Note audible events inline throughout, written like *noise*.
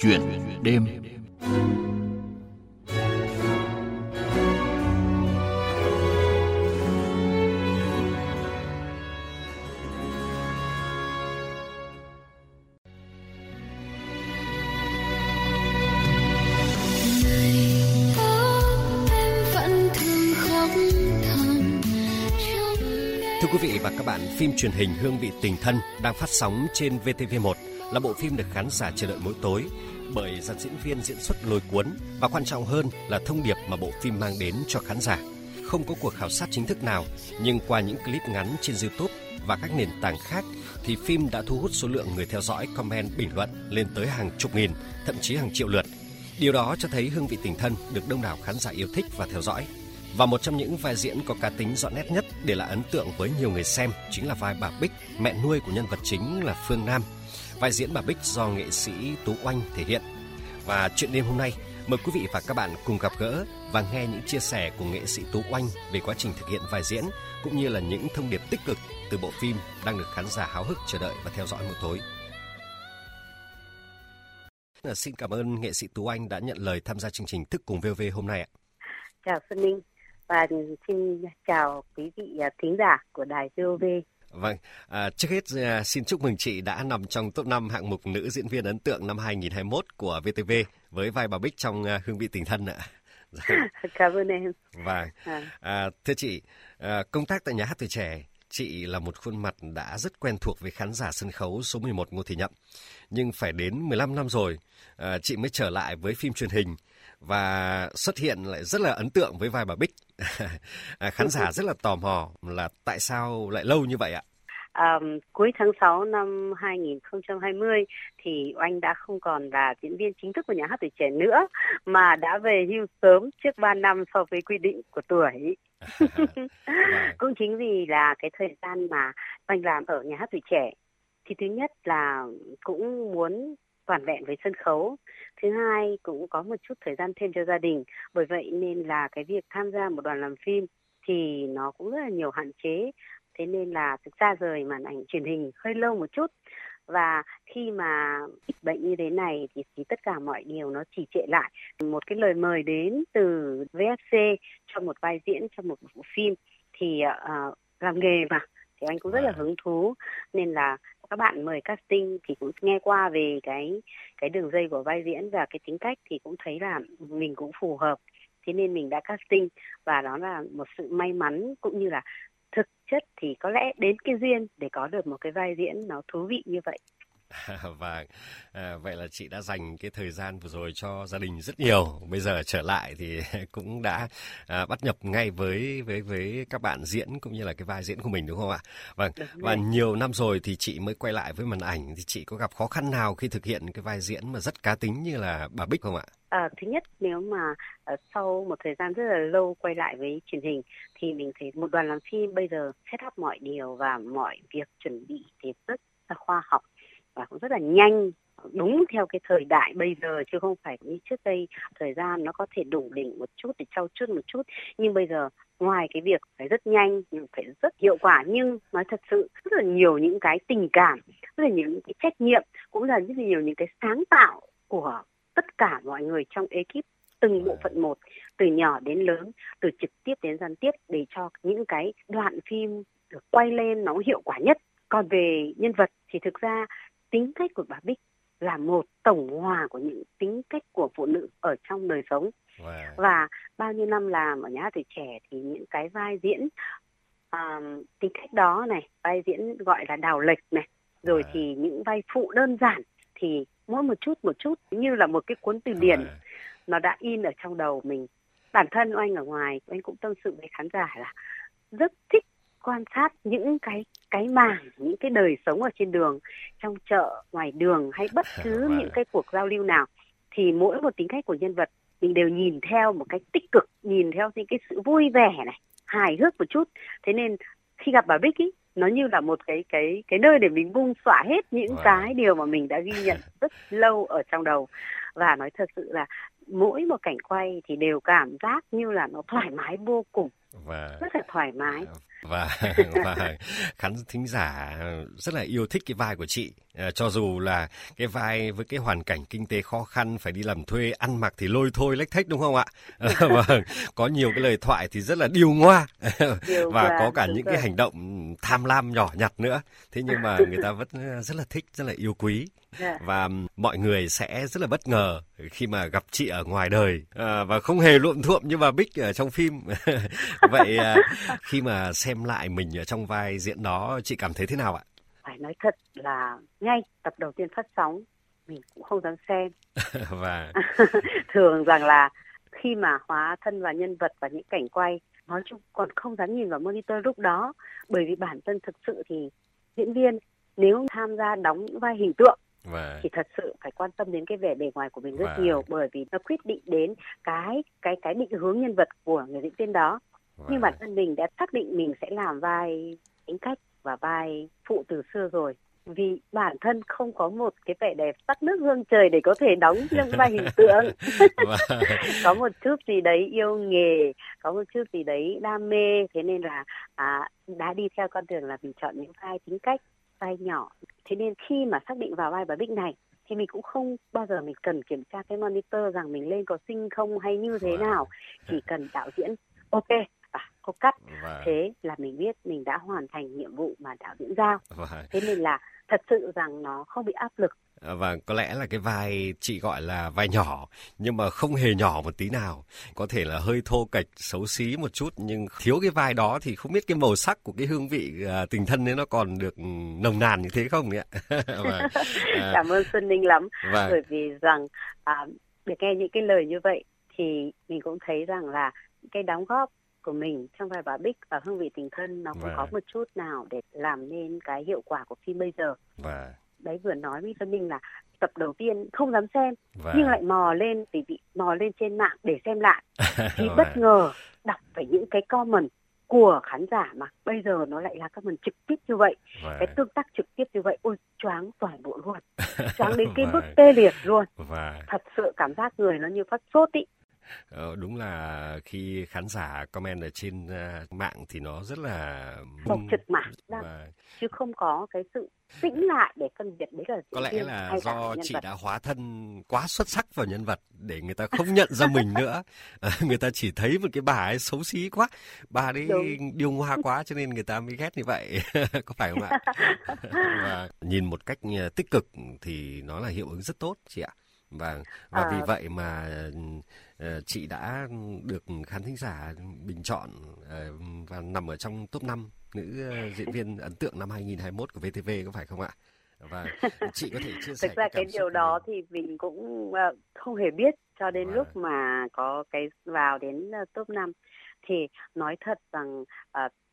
Chuyện đêm. Thưa quý vị và các bạn, phim truyền hình Hương vị tình thân đang phát sóng trên VTV1 là bộ phim được khán giả chờ đợi mỗi tối bởi dàn diễn viên diễn xuất lôi cuốn và quan trọng hơn là thông điệp mà bộ phim mang đến cho khán giả. Không có cuộc khảo sát chính thức nào, nhưng qua những clip ngắn trên YouTube và các nền tảng khác thì phim đã thu hút số lượng người theo dõi, comment, bình luận lên tới hàng chục nghìn, thậm chí hàng triệu lượt. Điều đó cho thấy hương vị tình thân được đông đảo khán giả yêu thích và theo dõi. Và một trong những vai diễn có cá tính rõ nét nhất để lại ấn tượng với nhiều người xem chính là vai bà Bích, mẹ nuôi của nhân vật chính là Phương Nam. Vai diễn bà Bích do nghệ sĩ Tú Oanh thể hiện. Và chuyện đêm hôm nay, mời quý vị và các bạn cùng gặp gỡ và nghe những chia sẻ của nghệ sĩ Tú Oanh về quá trình thực hiện vai diễn cũng như là những thông điệp tích cực từ bộ phim đang được khán giả háo hức chờ đợi và theo dõi một tối. À, xin cảm ơn nghệ sĩ Tú Anh đã nhận lời tham gia chương trình Thức cùng VV hôm nay ạ. Chào Xuân Ninh và xin chào quý vị à, thính giả của đài VOV. Vâng, à, trước hết à, xin chúc mừng chị đã nằm trong top 5 hạng mục nữ diễn viên ấn tượng năm 2021 của VTV với vai bà Bích trong à, Hương vị tình thân ạ. *laughs* *laughs* Cảm ơn em. Vâng, à. À, thưa chị, à, công tác tại nhà hát tuổi trẻ chị là một khuôn mặt đã rất quen thuộc với khán giả sân khấu số 11 Ngô Thị Nhậm. Nhưng phải đến 15 năm rồi, à, chị mới trở lại với phim truyền hình và xuất hiện lại rất là ấn tượng với vai bà Bích. *laughs* à, khán giả rất là tò mò là tại sao lại lâu như vậy ạ? À, cuối tháng 6 năm 2020 thì oanh đã không còn là diễn viên chính thức của nhà hát tuổi trẻ nữa mà đã về hưu sớm trước 3 năm so với quy định của tuổi. *laughs* *laughs* cũng chính vì là cái thời gian mà oanh làm ở nhà hát tuổi trẻ thì thứ nhất là cũng muốn toàn vẹn với sân khấu. Thứ hai cũng có một chút thời gian thêm cho gia đình. Bởi vậy nên là cái việc tham gia một đoàn làm phim thì nó cũng rất là nhiều hạn chế. Thế nên là thực ra rời màn ảnh truyền hình hơi lâu một chút. Và khi mà dịch bệnh như thế này thì, thì tất cả mọi điều nó chỉ trệ lại. Một cái lời mời đến từ VFC cho một vai diễn cho một bộ phim thì uh, làm nghề mà thì anh cũng rất là hứng thú. Nên là các bạn mời casting thì cũng nghe qua về cái cái đường dây của vai diễn và cái tính cách thì cũng thấy là mình cũng phù hợp. Thế nên mình đã casting và đó là một sự may mắn cũng như là thực chất thì có lẽ đến cái duyên để có được một cái vai diễn nó thú vị như vậy *laughs* và à, vậy là chị đã dành cái thời gian vừa rồi cho gia đình rất nhiều. Bây giờ trở lại thì *laughs* cũng đã à, bắt nhập ngay với với với các bạn diễn cũng như là cái vai diễn của mình đúng không ạ? Vâng. Và nhiều năm rồi thì chị mới quay lại với màn ảnh thì chị có gặp khó khăn nào khi thực hiện cái vai diễn mà rất cá tính như là bà Bích không ạ? À, thứ nhất nếu mà uh, sau một thời gian rất là lâu quay lại với truyền hình thì mình thấy một đoàn làm phim bây giờ set up mọi điều và mọi việc chuẩn bị thì rất là khoa học và cũng rất là nhanh, đúng theo cái thời đại bây giờ, chứ không phải như trước đây, thời gian nó có thể đủ đỉnh một chút để trau chuốt một chút. Nhưng bây giờ, ngoài cái việc phải rất nhanh, phải rất hiệu quả, nhưng nói thật sự, rất là nhiều những cái tình cảm, rất là những cái trách nhiệm, cũng là rất là nhiều những cái sáng tạo của tất cả mọi người trong ekip, từng bộ phận một, từ nhỏ đến lớn, từ trực tiếp đến gián tiếp, để cho những cái đoạn phim được quay lên nó hiệu quả nhất. Còn về nhân vật thì thực ra tính cách của bà Bích là một tổng hòa của những tính cách của phụ nữ ở trong đời sống wow. và bao nhiêu năm làm ở nhà hát tuổi trẻ thì những cái vai diễn uh, tính cách đó này vai diễn gọi là đào lệch này rồi wow. thì những vai phụ đơn giản thì mỗi một chút một chút như là một cái cuốn từ điển wow. nó đã in ở trong đầu mình bản thân anh ở ngoài anh cũng tâm sự với khán giả là rất thích quan sát những cái cái mảng những cái đời sống ở trên đường trong chợ ngoài đường hay bất *laughs* cứ vâng. những cái cuộc giao lưu nào thì mỗi một tính cách của nhân vật mình đều nhìn theo một cách tích cực nhìn theo những cái sự vui vẻ này hài hước một chút thế nên khi gặp bà Bích ý, nó như là một cái cái cái nơi để mình bung xõa hết những wow. cái điều mà mình đã ghi nhận *laughs* rất lâu ở trong đầu và nói thật sự là mỗi một cảnh quay thì đều cảm giác như là nó thoải mái vô cùng và rất là thoải mái. *laughs* và và khán thính giả rất là yêu thích cái vai của chị. À, cho dù là cái vai với cái hoàn cảnh kinh tế khó khăn phải đi làm thuê ăn mặc thì lôi thôi lách thách đúng không ạ? *laughs* *laughs* Vâng. Có nhiều cái lời thoại thì rất là điêu ngoa. Điều và có cả những rồi. cái hành động tham lam nhỏ nhặt nữa. Thế nhưng mà người ta vẫn rất là thích rất là yêu quý. Dạ. và mọi người sẽ rất là bất ngờ khi mà gặp chị ở ngoài đời. À, và không hề luộm thuộm như bà Bích ở trong phim vậy à, khi mà xem lại mình ở trong vai diễn đó chị cảm thấy thế nào ạ phải nói thật là ngay tập đầu tiên phát sóng mình cũng không dám xem *laughs* và *laughs* thường rằng là khi mà hóa thân vào nhân vật và những cảnh quay nói chung còn không dám nhìn vào monitor lúc đó bởi vì bản thân thực sự thì diễn viên nếu tham gia đóng những vai hình tượng và... thì thật sự phải quan tâm đến cái vẻ bề ngoài của mình rất và... nhiều bởi vì nó quyết định đến cái cái cái định hướng nhân vật của người diễn viên đó. Nhưng bản thân mình đã xác định mình sẽ làm vai tính cách và vai phụ từ xưa rồi. Vì bản thân không có một cái vẻ đẹp sắc nước hương trời để có thể đóng những vai hình tượng. *laughs* *laughs* Có một chút gì đấy yêu nghề có một chút gì đấy đam mê. Thế nên là à, đã đi theo con đường là mình chọn những vai tính cách vai nhỏ. Thế nên khi mà xác định vào vai bà bích này thì mình cũng không bao giờ mình cần kiểm tra cái monitor rằng mình lên có xinh không hay như thế nào. Chỉ cần đạo diễn ok có cắt. Và... thế là mình biết mình đã hoàn thành nhiệm vụ mà đạo diễn giao. Và... thế nên là thật sự rằng nó không bị áp lực. Và có lẽ là cái vai chị gọi là vai nhỏ nhưng mà không hề nhỏ một tí nào. Có thể là hơi thô kệch xấu xí một chút nhưng thiếu cái vai đó thì không biết cái màu sắc của cái hương vị à, tình thân ấy nó còn được nồng nàn như thế không ạ *laughs* và, à, *laughs* cảm ơn xuân ninh lắm. Và... bởi vì rằng à, được nghe những cái lời như vậy thì mình cũng thấy rằng là cái đóng góp của mình trong vai bà Bích và hương vị tình thân nó cũng và... có một chút nào để làm nên cái hiệu quả của phim bây giờ. Và đấy vừa nói với Xuân Ninh là tập đầu tiên không dám xem và... nhưng lại mò lên vì bị mò lên trên mạng để xem lại. *laughs* Thì bất ngờ đọc phải những cái comment của khán giả mà bây giờ nó lại là comment trực tiếp như vậy. Và... cái tương tác trực tiếp như vậy ôi choáng toàn bộ luôn. *laughs* Choáng đến cái mức tê liệt luôn. Và... thật sự cảm giác người nó như phát sốt ý Ờ, đúng là khi khán giả comment ở trên uh, mạng thì nó rất là bộc trực mà và... chứ không có cái sự tĩnh lại để phân biệt đấy là có lẽ là do chị vật. đã hóa thân quá xuất sắc vào nhân vật để người ta không nhận ra mình nữa. À, người ta chỉ thấy một cái bà ấy xấu xí quá bà ấy điêu ngoa quá cho nên người ta mới ghét như vậy. *laughs* Có phải không ạ? *laughs* Và nhìn một cách tích cực thì nó là hiệu ứng rất tốt chị ạ. Vâng, và à... vì vậy mà uh, chị đã được khán thính giả bình chọn uh, và nằm ở trong top 5 nữ uh, diễn viên ấn tượng năm 2021 của VTV có phải không ạ? Và chị có thể chia sẻ Thực ra cái, điều đó thì mình cũng không hề biết cho đến à. lúc mà có cái vào đến top 5 thì nói thật rằng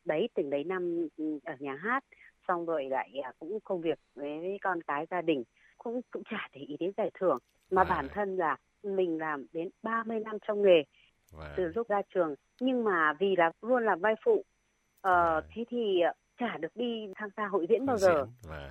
đấy từng đấy năm ừ, ở nhà hát xong rồi lại cũng công việc với con cái gia đình cũng cũng chả để ý đến giải thưởng mà à. bản thân là mình làm đến 30 năm trong nghề à. từ lúc ra trường nhưng mà vì là luôn là vai phụ uh, à. thế thì chả được đi tham gia hội diễn bao giờ à.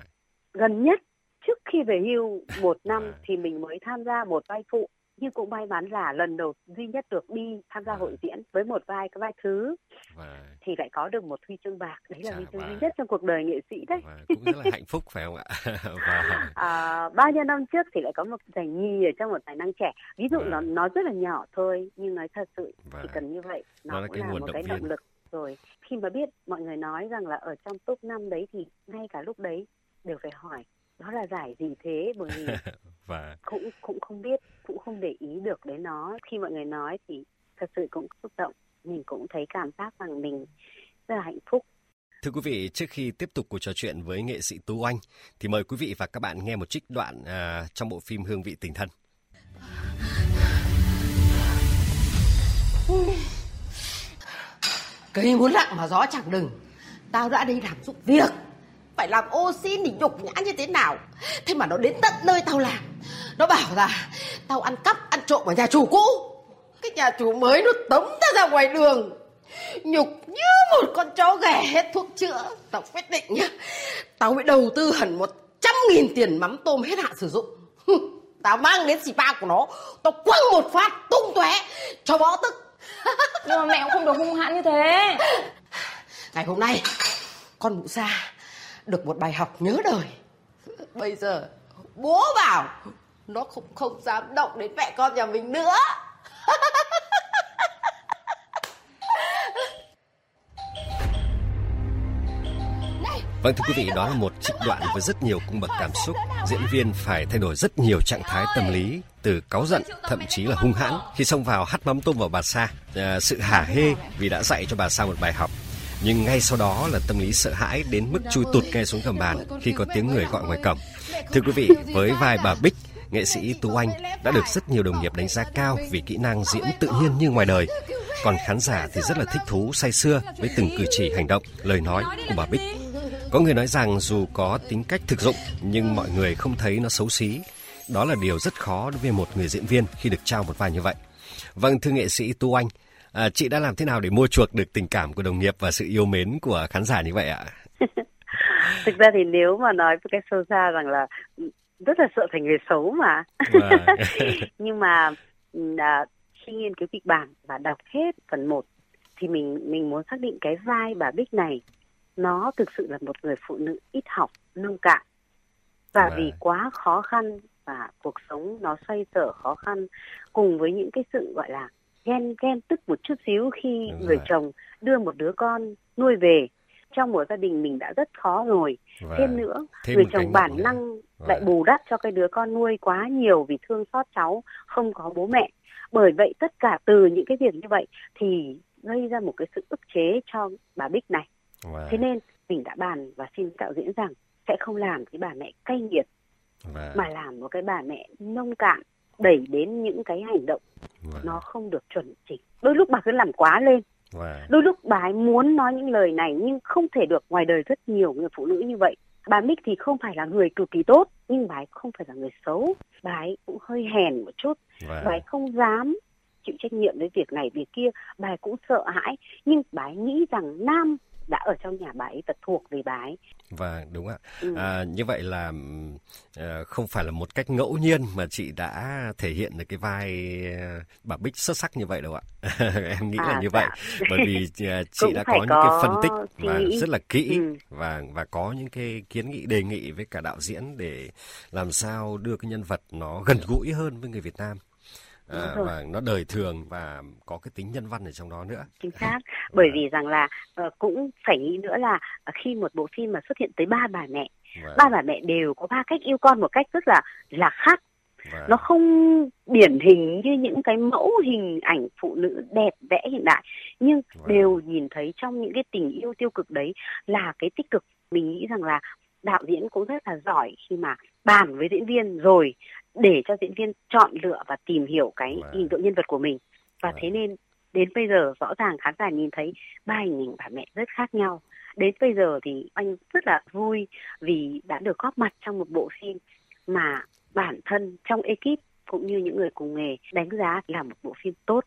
gần nhất trước khi về hưu một năm à. thì mình mới tham gia một vai phụ nhưng cũng may mắn là lần đầu duy nhất được đi tham gia à. hội diễn với một vai cái vai thứ. Và... thì lại có được một huy chương bạc. Đấy là Chà, huy chương duy nhất trong cuộc đời nghệ sĩ đấy. Và cũng rất là hạnh phúc phải không ạ? *laughs* Và... à, bao nhiêu năm trước thì lại có một giải nhì ở trong một tài năng trẻ. Ví dụ và... nó nó rất là nhỏ thôi nhưng nói thật sự và... chỉ cần như vậy nó, nó là cũng là một cái động lực rồi. Khi mà biết mọi người nói rằng là ở trong top 5 đấy thì ngay cả lúc đấy đều phải hỏi đó là giải gì thế bởi vì *laughs* và cũng cũng không biết cũng không để ý được đến nó khi mọi người nói thì thật sự cũng xúc động mình cũng thấy cảm giác rằng mình rất là hạnh phúc Thưa quý vị, trước khi tiếp tục cuộc trò chuyện với nghệ sĩ Tú Anh, thì mời quý vị và các bạn nghe một trích đoạn à, trong bộ phim Hương vị tình thân. Cây muốn lặng mà gió chẳng đừng. Tao đã đi làm giúp việc phải làm ô xin thì nhục nhã như thế nào. Thế mà nó đến tận nơi tao làm. Nó bảo là tao ăn cắp ăn trộm ở nhà chủ cũ. Cái nhà chủ mới nó tống tao ra ngoài đường. Nhục như một con chó ghẻ hết thuốc chữa. Tao quyết định nhá tao mới đầu tư hẳn một trăm nghìn tiền mắm tôm hết hạn sử dụng. Tao mang đến xì ba của nó tao quăng một phát tung tóe cho bó tức. Nhưng mà mẹ cũng không được hung hãn như thế. Ngày hôm nay con mụ sa được một bài học nhớ đời bây giờ bố bảo nó không không dám động đến mẹ con nhà mình nữa Vâng thưa quý vị, đó là một trích đoạn với rất nhiều cung bậc cảm xúc. Diễn viên phải thay đổi rất nhiều trạng thái tâm lý, từ cáu giận, thậm chí là hung hãn khi xông vào hắt mắm tôm vào bà Sa. À, sự hả hê vì đã dạy cho bà Sa một bài học. Nhưng ngay sau đó là tâm lý sợ hãi đến mức chui tụt ngay xuống gầm bàn khi có tiếng người gọi ngoài cổng. Thưa quý vị, với vai bà Bích, nghệ sĩ Tú Anh đã được rất nhiều đồng nghiệp đánh giá cao vì kỹ năng diễn tự nhiên như ngoài đời. Còn khán giả thì rất là thích thú say sưa với từng cử chỉ hành động, lời nói của bà Bích. Có người nói rằng dù có tính cách thực dụng nhưng mọi người không thấy nó xấu xí. Đó là điều rất khó đối với một người diễn viên khi được trao một vai như vậy. Vâng, thưa nghệ sĩ Tu Anh, à, chị đã làm thế nào để mua chuộc được tình cảm của đồng nghiệp và sự yêu mến của khán giả như vậy ạ? *laughs* Thực ra thì nếu mà nói với cái sâu xa rằng là rất là sợ thành người xấu mà. Vâng. *laughs* nhưng mà à, khi nghiên cứu kịch bản và đọc hết phần 1 thì mình mình muốn xác định cái vai bà Bích này nó thực sự là một người phụ nữ ít học nông cạn và vì vâng. quá khó khăn và cuộc sống nó xoay sở khó khăn cùng với những cái sự gọi là ghen ghen tức một chút xíu khi Đúng người rồi. chồng đưa một đứa con nuôi về trong một gia đình mình đã rất khó rồi và thêm vâng. nữa thêm người chồng bản năng và lại bù đắp cho cái đứa con nuôi quá nhiều vì thương xót cháu không có bố mẹ bởi vậy tất cả từ những cái việc như vậy thì gây ra một cái sự ức chế cho bà Bích này Wow. Thế nên mình đã bàn và xin đạo diễn rằng sẽ không làm cái bà mẹ cay nghiệt wow. mà làm một cái bà mẹ nông cạn đẩy đến những cái hành động wow. nó không được chuẩn chỉnh. Đôi lúc bà cứ làm quá lên. Wow. Đôi lúc bà ấy muốn nói những lời này nhưng không thể được ngoài đời rất nhiều người phụ nữ như vậy. Bà Mích thì không phải là người cực kỳ tốt nhưng bà ấy không phải là người xấu. Bà ấy cũng hơi hèn một chút. Wow. Bà ấy không dám chịu trách nhiệm với việc này việc kia. Bà ấy cũng sợ hãi nhưng bà ấy nghĩ rằng nam đã ở trong nhà bà ấy và thuộc về bà ấy. Và đúng ạ. Ừ. À, như vậy là à, không phải là một cách ngẫu nhiên mà chị đã thể hiện được cái vai à, bà Bích xuất sắc như vậy đâu ạ. *laughs* em nghĩ à, là như dạ. vậy. Bởi vì à, *laughs* chị đã có những cái phân tích và rất là kỹ ừ. và và có những cái kiến nghị đề nghị với cả đạo diễn để làm sao đưa cái nhân vật nó gần gũi hơn với người Việt Nam à, và nó đời thường và có cái tính nhân văn ở trong đó nữa. Chính *laughs* xác. Bởi vì rằng là uh, cũng phải nghĩ nữa là uh, khi một bộ phim mà xuất hiện tới ba bà mẹ và... ba bà mẹ đều có ba cách yêu con một cách rất là là khác và... nó không điển hình như những cái mẫu hình ảnh phụ nữ đẹp vẽ hiện đại. Nhưng và... đều nhìn thấy trong những cái tình yêu tiêu cực đấy là cái tích cực. Mình nghĩ rằng là đạo diễn cũng rất là giỏi khi mà bàn với diễn viên rồi để cho diễn viên chọn lựa và tìm hiểu cái wow. hình tượng nhân vật của mình và wow. thế nên đến bây giờ rõ ràng khán giả nhìn thấy ba hình ảnh bà mẹ rất khác nhau đến bây giờ thì anh rất là vui vì đã được góp mặt trong một bộ phim mà bản thân trong ekip cũng như những người cùng nghề đánh giá là một bộ phim tốt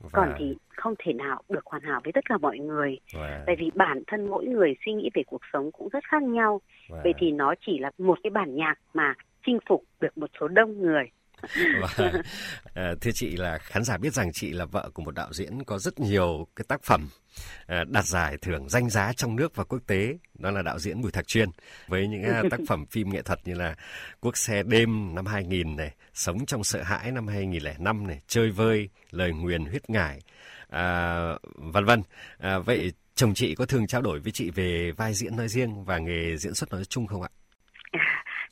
và... còn thì không thể nào được hoàn hảo với tất cả mọi người. Và... tại vì bản thân mỗi người suy nghĩ về cuộc sống cũng rất khác nhau. Và... vậy thì nó chỉ là một cái bản nhạc mà chinh phục được một số đông người và, à, thưa chị là khán giả biết rằng chị là vợ của một đạo diễn có rất nhiều cái tác phẩm ờ, à, đạt giải thưởng danh giá trong nước và quốc tế. Đó là đạo diễn Bùi Thạc Chuyên với những à, tác phẩm phim nghệ thuật như là Quốc xe đêm năm 2000 này Sống trong sợ hãi năm 2005 này Chơi vơi lời nguyền huyết ngải à, vân vân. À, vậy chồng chị có thường trao đổi với chị về vai diễn nói riêng và nghề diễn xuất nói chung không ạ?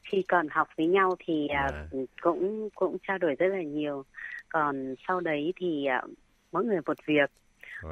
Khi còn học với nhau thì à. uh, cũng cũng trao đổi rất là nhiều. Còn sau đấy thì uh, mỗi người một việc.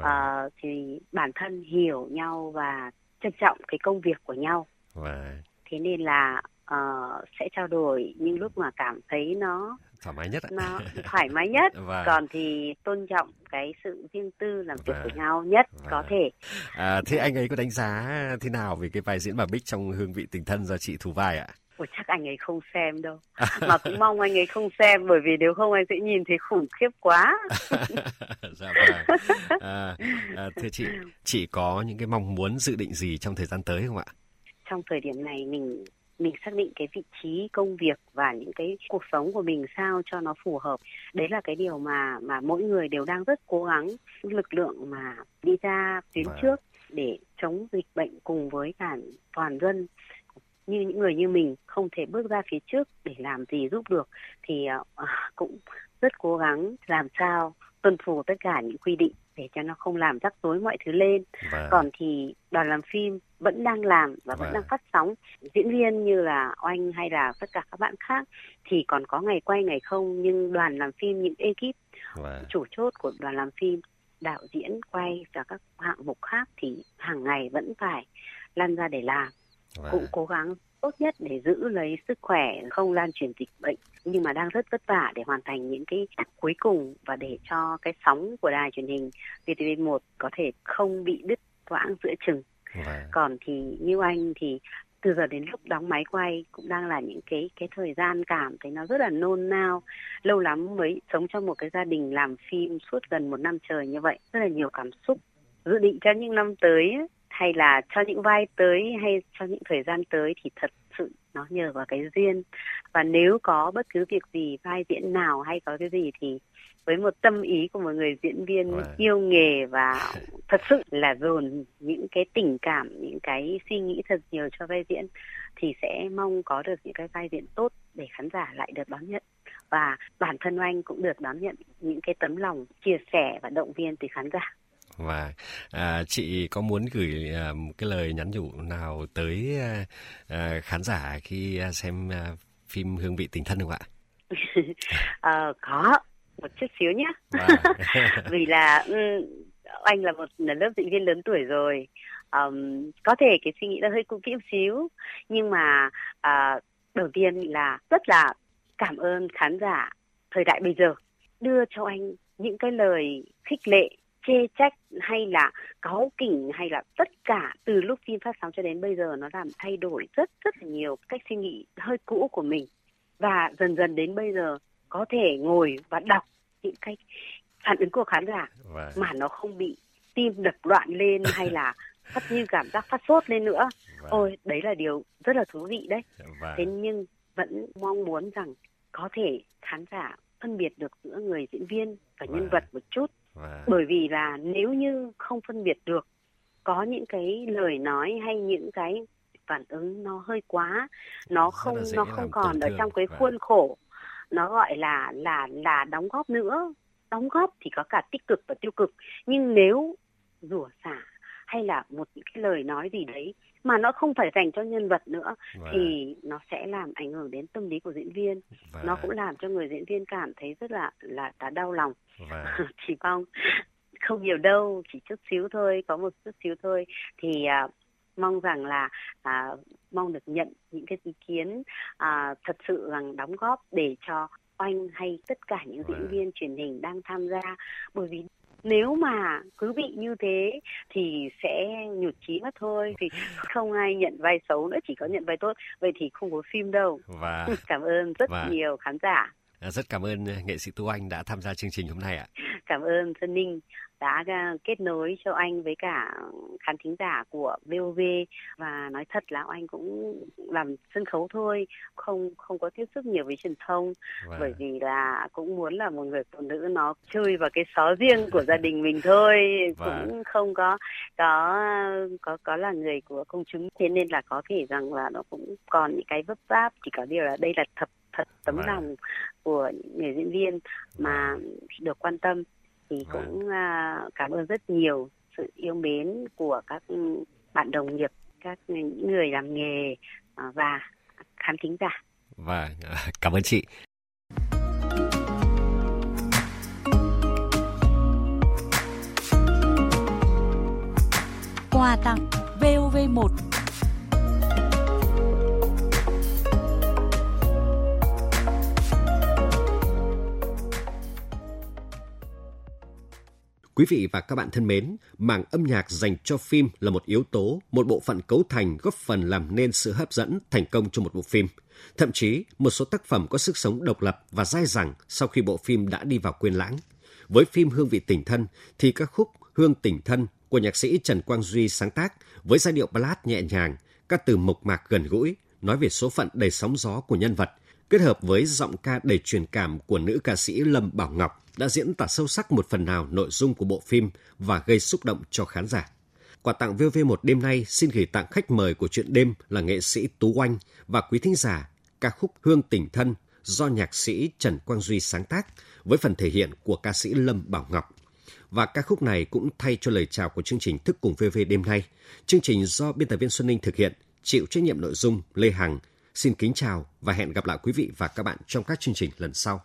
À. uh, thì bản thân hiểu nhau và trân trọng cái công việc của nhau. À. thế nên là uh, sẽ trao đổi những lúc mà cảm thấy nó thoải mái nhất nó *laughs* thoải mái nhất. Và... còn thì tôn trọng cái sự riêng tư làm việc và... của nhau nhất và... có thể. À, thế anh ấy có đánh giá thế nào về cái vai diễn bà Bích trong hương vị tình thân do chị thủ vai ạ Ôi, chắc anh ấy không xem đâu. *laughs* Mà cũng mong anh ấy không xem bởi vì nếu không anh sẽ nhìn thấy khủng khiếp quá. *laughs* Dạ vâng. À, à, thưa chị chị có những cái mong muốn dự định gì trong thời gian tới không ạ? Trong thời điểm này mình mình xác định cái vị trí công việc và những cái cuộc sống của mình sao cho nó phù hợp. Đấy là cái điều mà mà mỗi người đều đang rất cố gắng lực lượng mà đi ra tuyến Vâng. trước để chống dịch bệnh cùng với cả toàn dân như những người như mình không thể bước ra phía trước để làm gì giúp được thì ờ, cũng rất cố gắng làm sao tuân thủ tất cả những quy định để cho nó không làm rắc rối mọi thứ lên Vâng. còn thì đoàn làm phim vẫn đang làm và vẫn Vâng. đang phát sóng diễn viên như là oanh hay là tất cả các bạn khác thì còn có ngày quay ngày không nhưng đoàn làm phim những ekip Vâng. chủ chốt của đoàn làm phim đạo diễn quay và các hạng mục khác thì hàng ngày vẫn phải lăn ra để làm Vâng. cũng cố gắng tốt nhất để giữ lấy sức khỏe không lan truyền dịch bệnh nhưng mà đang rất vất vả để hoàn thành những cái cuối cùng và để cho cái sóng của đài truyền hình VTV1 có thể không bị đứt quãng giữa chừng Vâng. còn thì như anh thì từ giờ đến lúc đóng máy quay cũng đang là những cái cái thời gian cảm thấy nó rất là nôn nao lâu lắm mới sống trong một cái gia đình làm phim suốt gần một năm trời như vậy rất là nhiều cảm xúc dự định cho những năm tới hay là cho những vai tới hay cho những thời gian tới thì thật sự nó nhờ vào cái duyên. Và nếu có bất cứ việc gì vai diễn nào hay có cái gì thì với một tâm ý của một người diễn viên Wow. yêu nghề và thật sự là dồn những cái tình cảm những cái suy nghĩ thật nhiều cho vai diễn thì sẽ mong có được những cái vai diễn tốt để khán giả lại được đón nhận. Và bản thân anh cũng được đón nhận những cái tấm lòng chia sẻ và động viên từ khán giả Và à, chị có muốn gửi à, một cái lời nhắn nhủ nào tới à, à, khán giả khi à, xem à, phim Hương vị tình thân không ạ? *laughs* Ờ, có một chút xíu nhé Và, *laughs* vì là ừ, anh là một lớp diễn viên lớn tuổi rồi. Ờm, có thể cái suy nghĩ nó hơi cũ kỹ một xíu. Nhưng mà à, đầu tiên là rất là cảm ơn khán giả thời đại bây giờ đưa cho anh những cái lời khích lệ chê trách hay là cáu kỉnh hay là tất cả từ lúc phim phát sóng cho đến bây giờ nó làm thay đổi rất rất là nhiều cách suy nghĩ hơi cũ của mình. Và dần dần đến bây giờ có thể ngồi và đọc những cái phản ứng của khán giả và, mà nó không bị tim đập loạn lên *laughs* hay là phát như cảm giác phát sốt lên nữa. Và, ôi đấy là điều rất là thú vị đấy. Và, thế nhưng vẫn mong muốn rằng có thể khán giả phân biệt được giữa người diễn viên và nhân Vâng. vật một chút và, bởi vì là nếu như không phân biệt được có những cái lời nói hay những cái phản ứng nó hơi quá nó không nó không còn ở trong cái Vâng. khuôn khổ nó gọi là là là đóng góp nữa. Đóng góp thì có cả tích cực và tiêu cực. Nhưng nếu rủa xả hay là một những cái lời nói gì đấy mà nó không phải dành cho nhân vật nữa và, thì nó sẽ làm ảnh hưởng đến tâm lý của diễn viên. Và, nó cũng làm cho người diễn viên cảm thấy rất là là là đau lòng. Và, *laughs* chỉ mong không nhiều đâu chỉ chút xíu thôi có một chút xíu thôi. Thì à, mong rằng là à, mong được nhận những cái ý kiến à, thật sự rằng đóng góp để cho oanh hay tất cả những diễn Vâng. viên truyền hình đang tham gia. Bởi vì nếu mà cứ bị như thế thì sẽ nhụt chí mất thôi. Thì không ai nhận vai xấu nữa chỉ có nhận vai tốt. Vậy thì không có phim đâu. Và *laughs* cảm ơn rất Vâng. nhiều khán giả à, rất cảm ơn nghệ sĩ Tu Anh đã tham gia chương trình hôm nay ạ. cảm ơn Sơn Ninh đã à, kết nối cho anh với cả khán thính giả của VOV và nói thật là anh cũng làm sân khấu thôi không không có tiếp xúc nhiều với truyền thông Và, bởi vì là cũng muốn là một người phụ nữ nó chơi vào cái xó riêng của gia đình mình thôi *laughs* Vâng. cũng không có có có có là người của công chúng thế nên là có thể rằng là nó cũng còn những cái vấp váp chỉ có điều là đây là thật thật tấm Vâng. lòng của những người diễn viên mà được quan tâm thì Vâng. cũng à, cảm ơn rất nhiều sự yêu mến của các bạn đồng nghiệp các những người làm nghề à, và khán thính giả và cảm ơn chị. Quà tặng VOV1 Quý vị và các bạn thân mến, mảng âm nhạc dành cho phim là một yếu tố, một bộ phận cấu thành góp phần làm nên sự hấp dẫn, thành công cho một bộ phim. Thậm chí, một số tác phẩm có sức sống độc lập và dai dẳng sau khi bộ phim đã đi vào quên lãng. Với phim Hương vị tình thân thì các khúc Hương tình thân của nhạc sĩ Trần Quang Duy sáng tác với giai điệu ballad nhẹ nhàng, các từ mộc mạc gần gũi, nói về số phận đầy sóng gió của nhân vật, kết hợp với giọng ca đầy truyền cảm của nữ ca sĩ Lâm Bảo Ngọc đã diễn tả sâu sắc một phần nào nội dung của bộ phim và gây xúc động cho khán giả. Quà tặng VV1 đêm nay xin gửi tặng khách mời của chuyện đêm là nghệ sĩ Tú Oanh và quý thính giả ca khúc Hương Tình Thân do nhạc sĩ Trần Quang Duy sáng tác với phần thể hiện của ca sĩ Lâm Bảo Ngọc. Và ca khúc này cũng thay cho lời chào của chương trình Thức cùng VV đêm nay. Chương trình do biên tập viên Xuân Ninh thực hiện, chịu trách nhiệm nội dung Lê Hằng. Xin kính chào và hẹn gặp lại quý vị và các bạn trong các chương trình lần sau.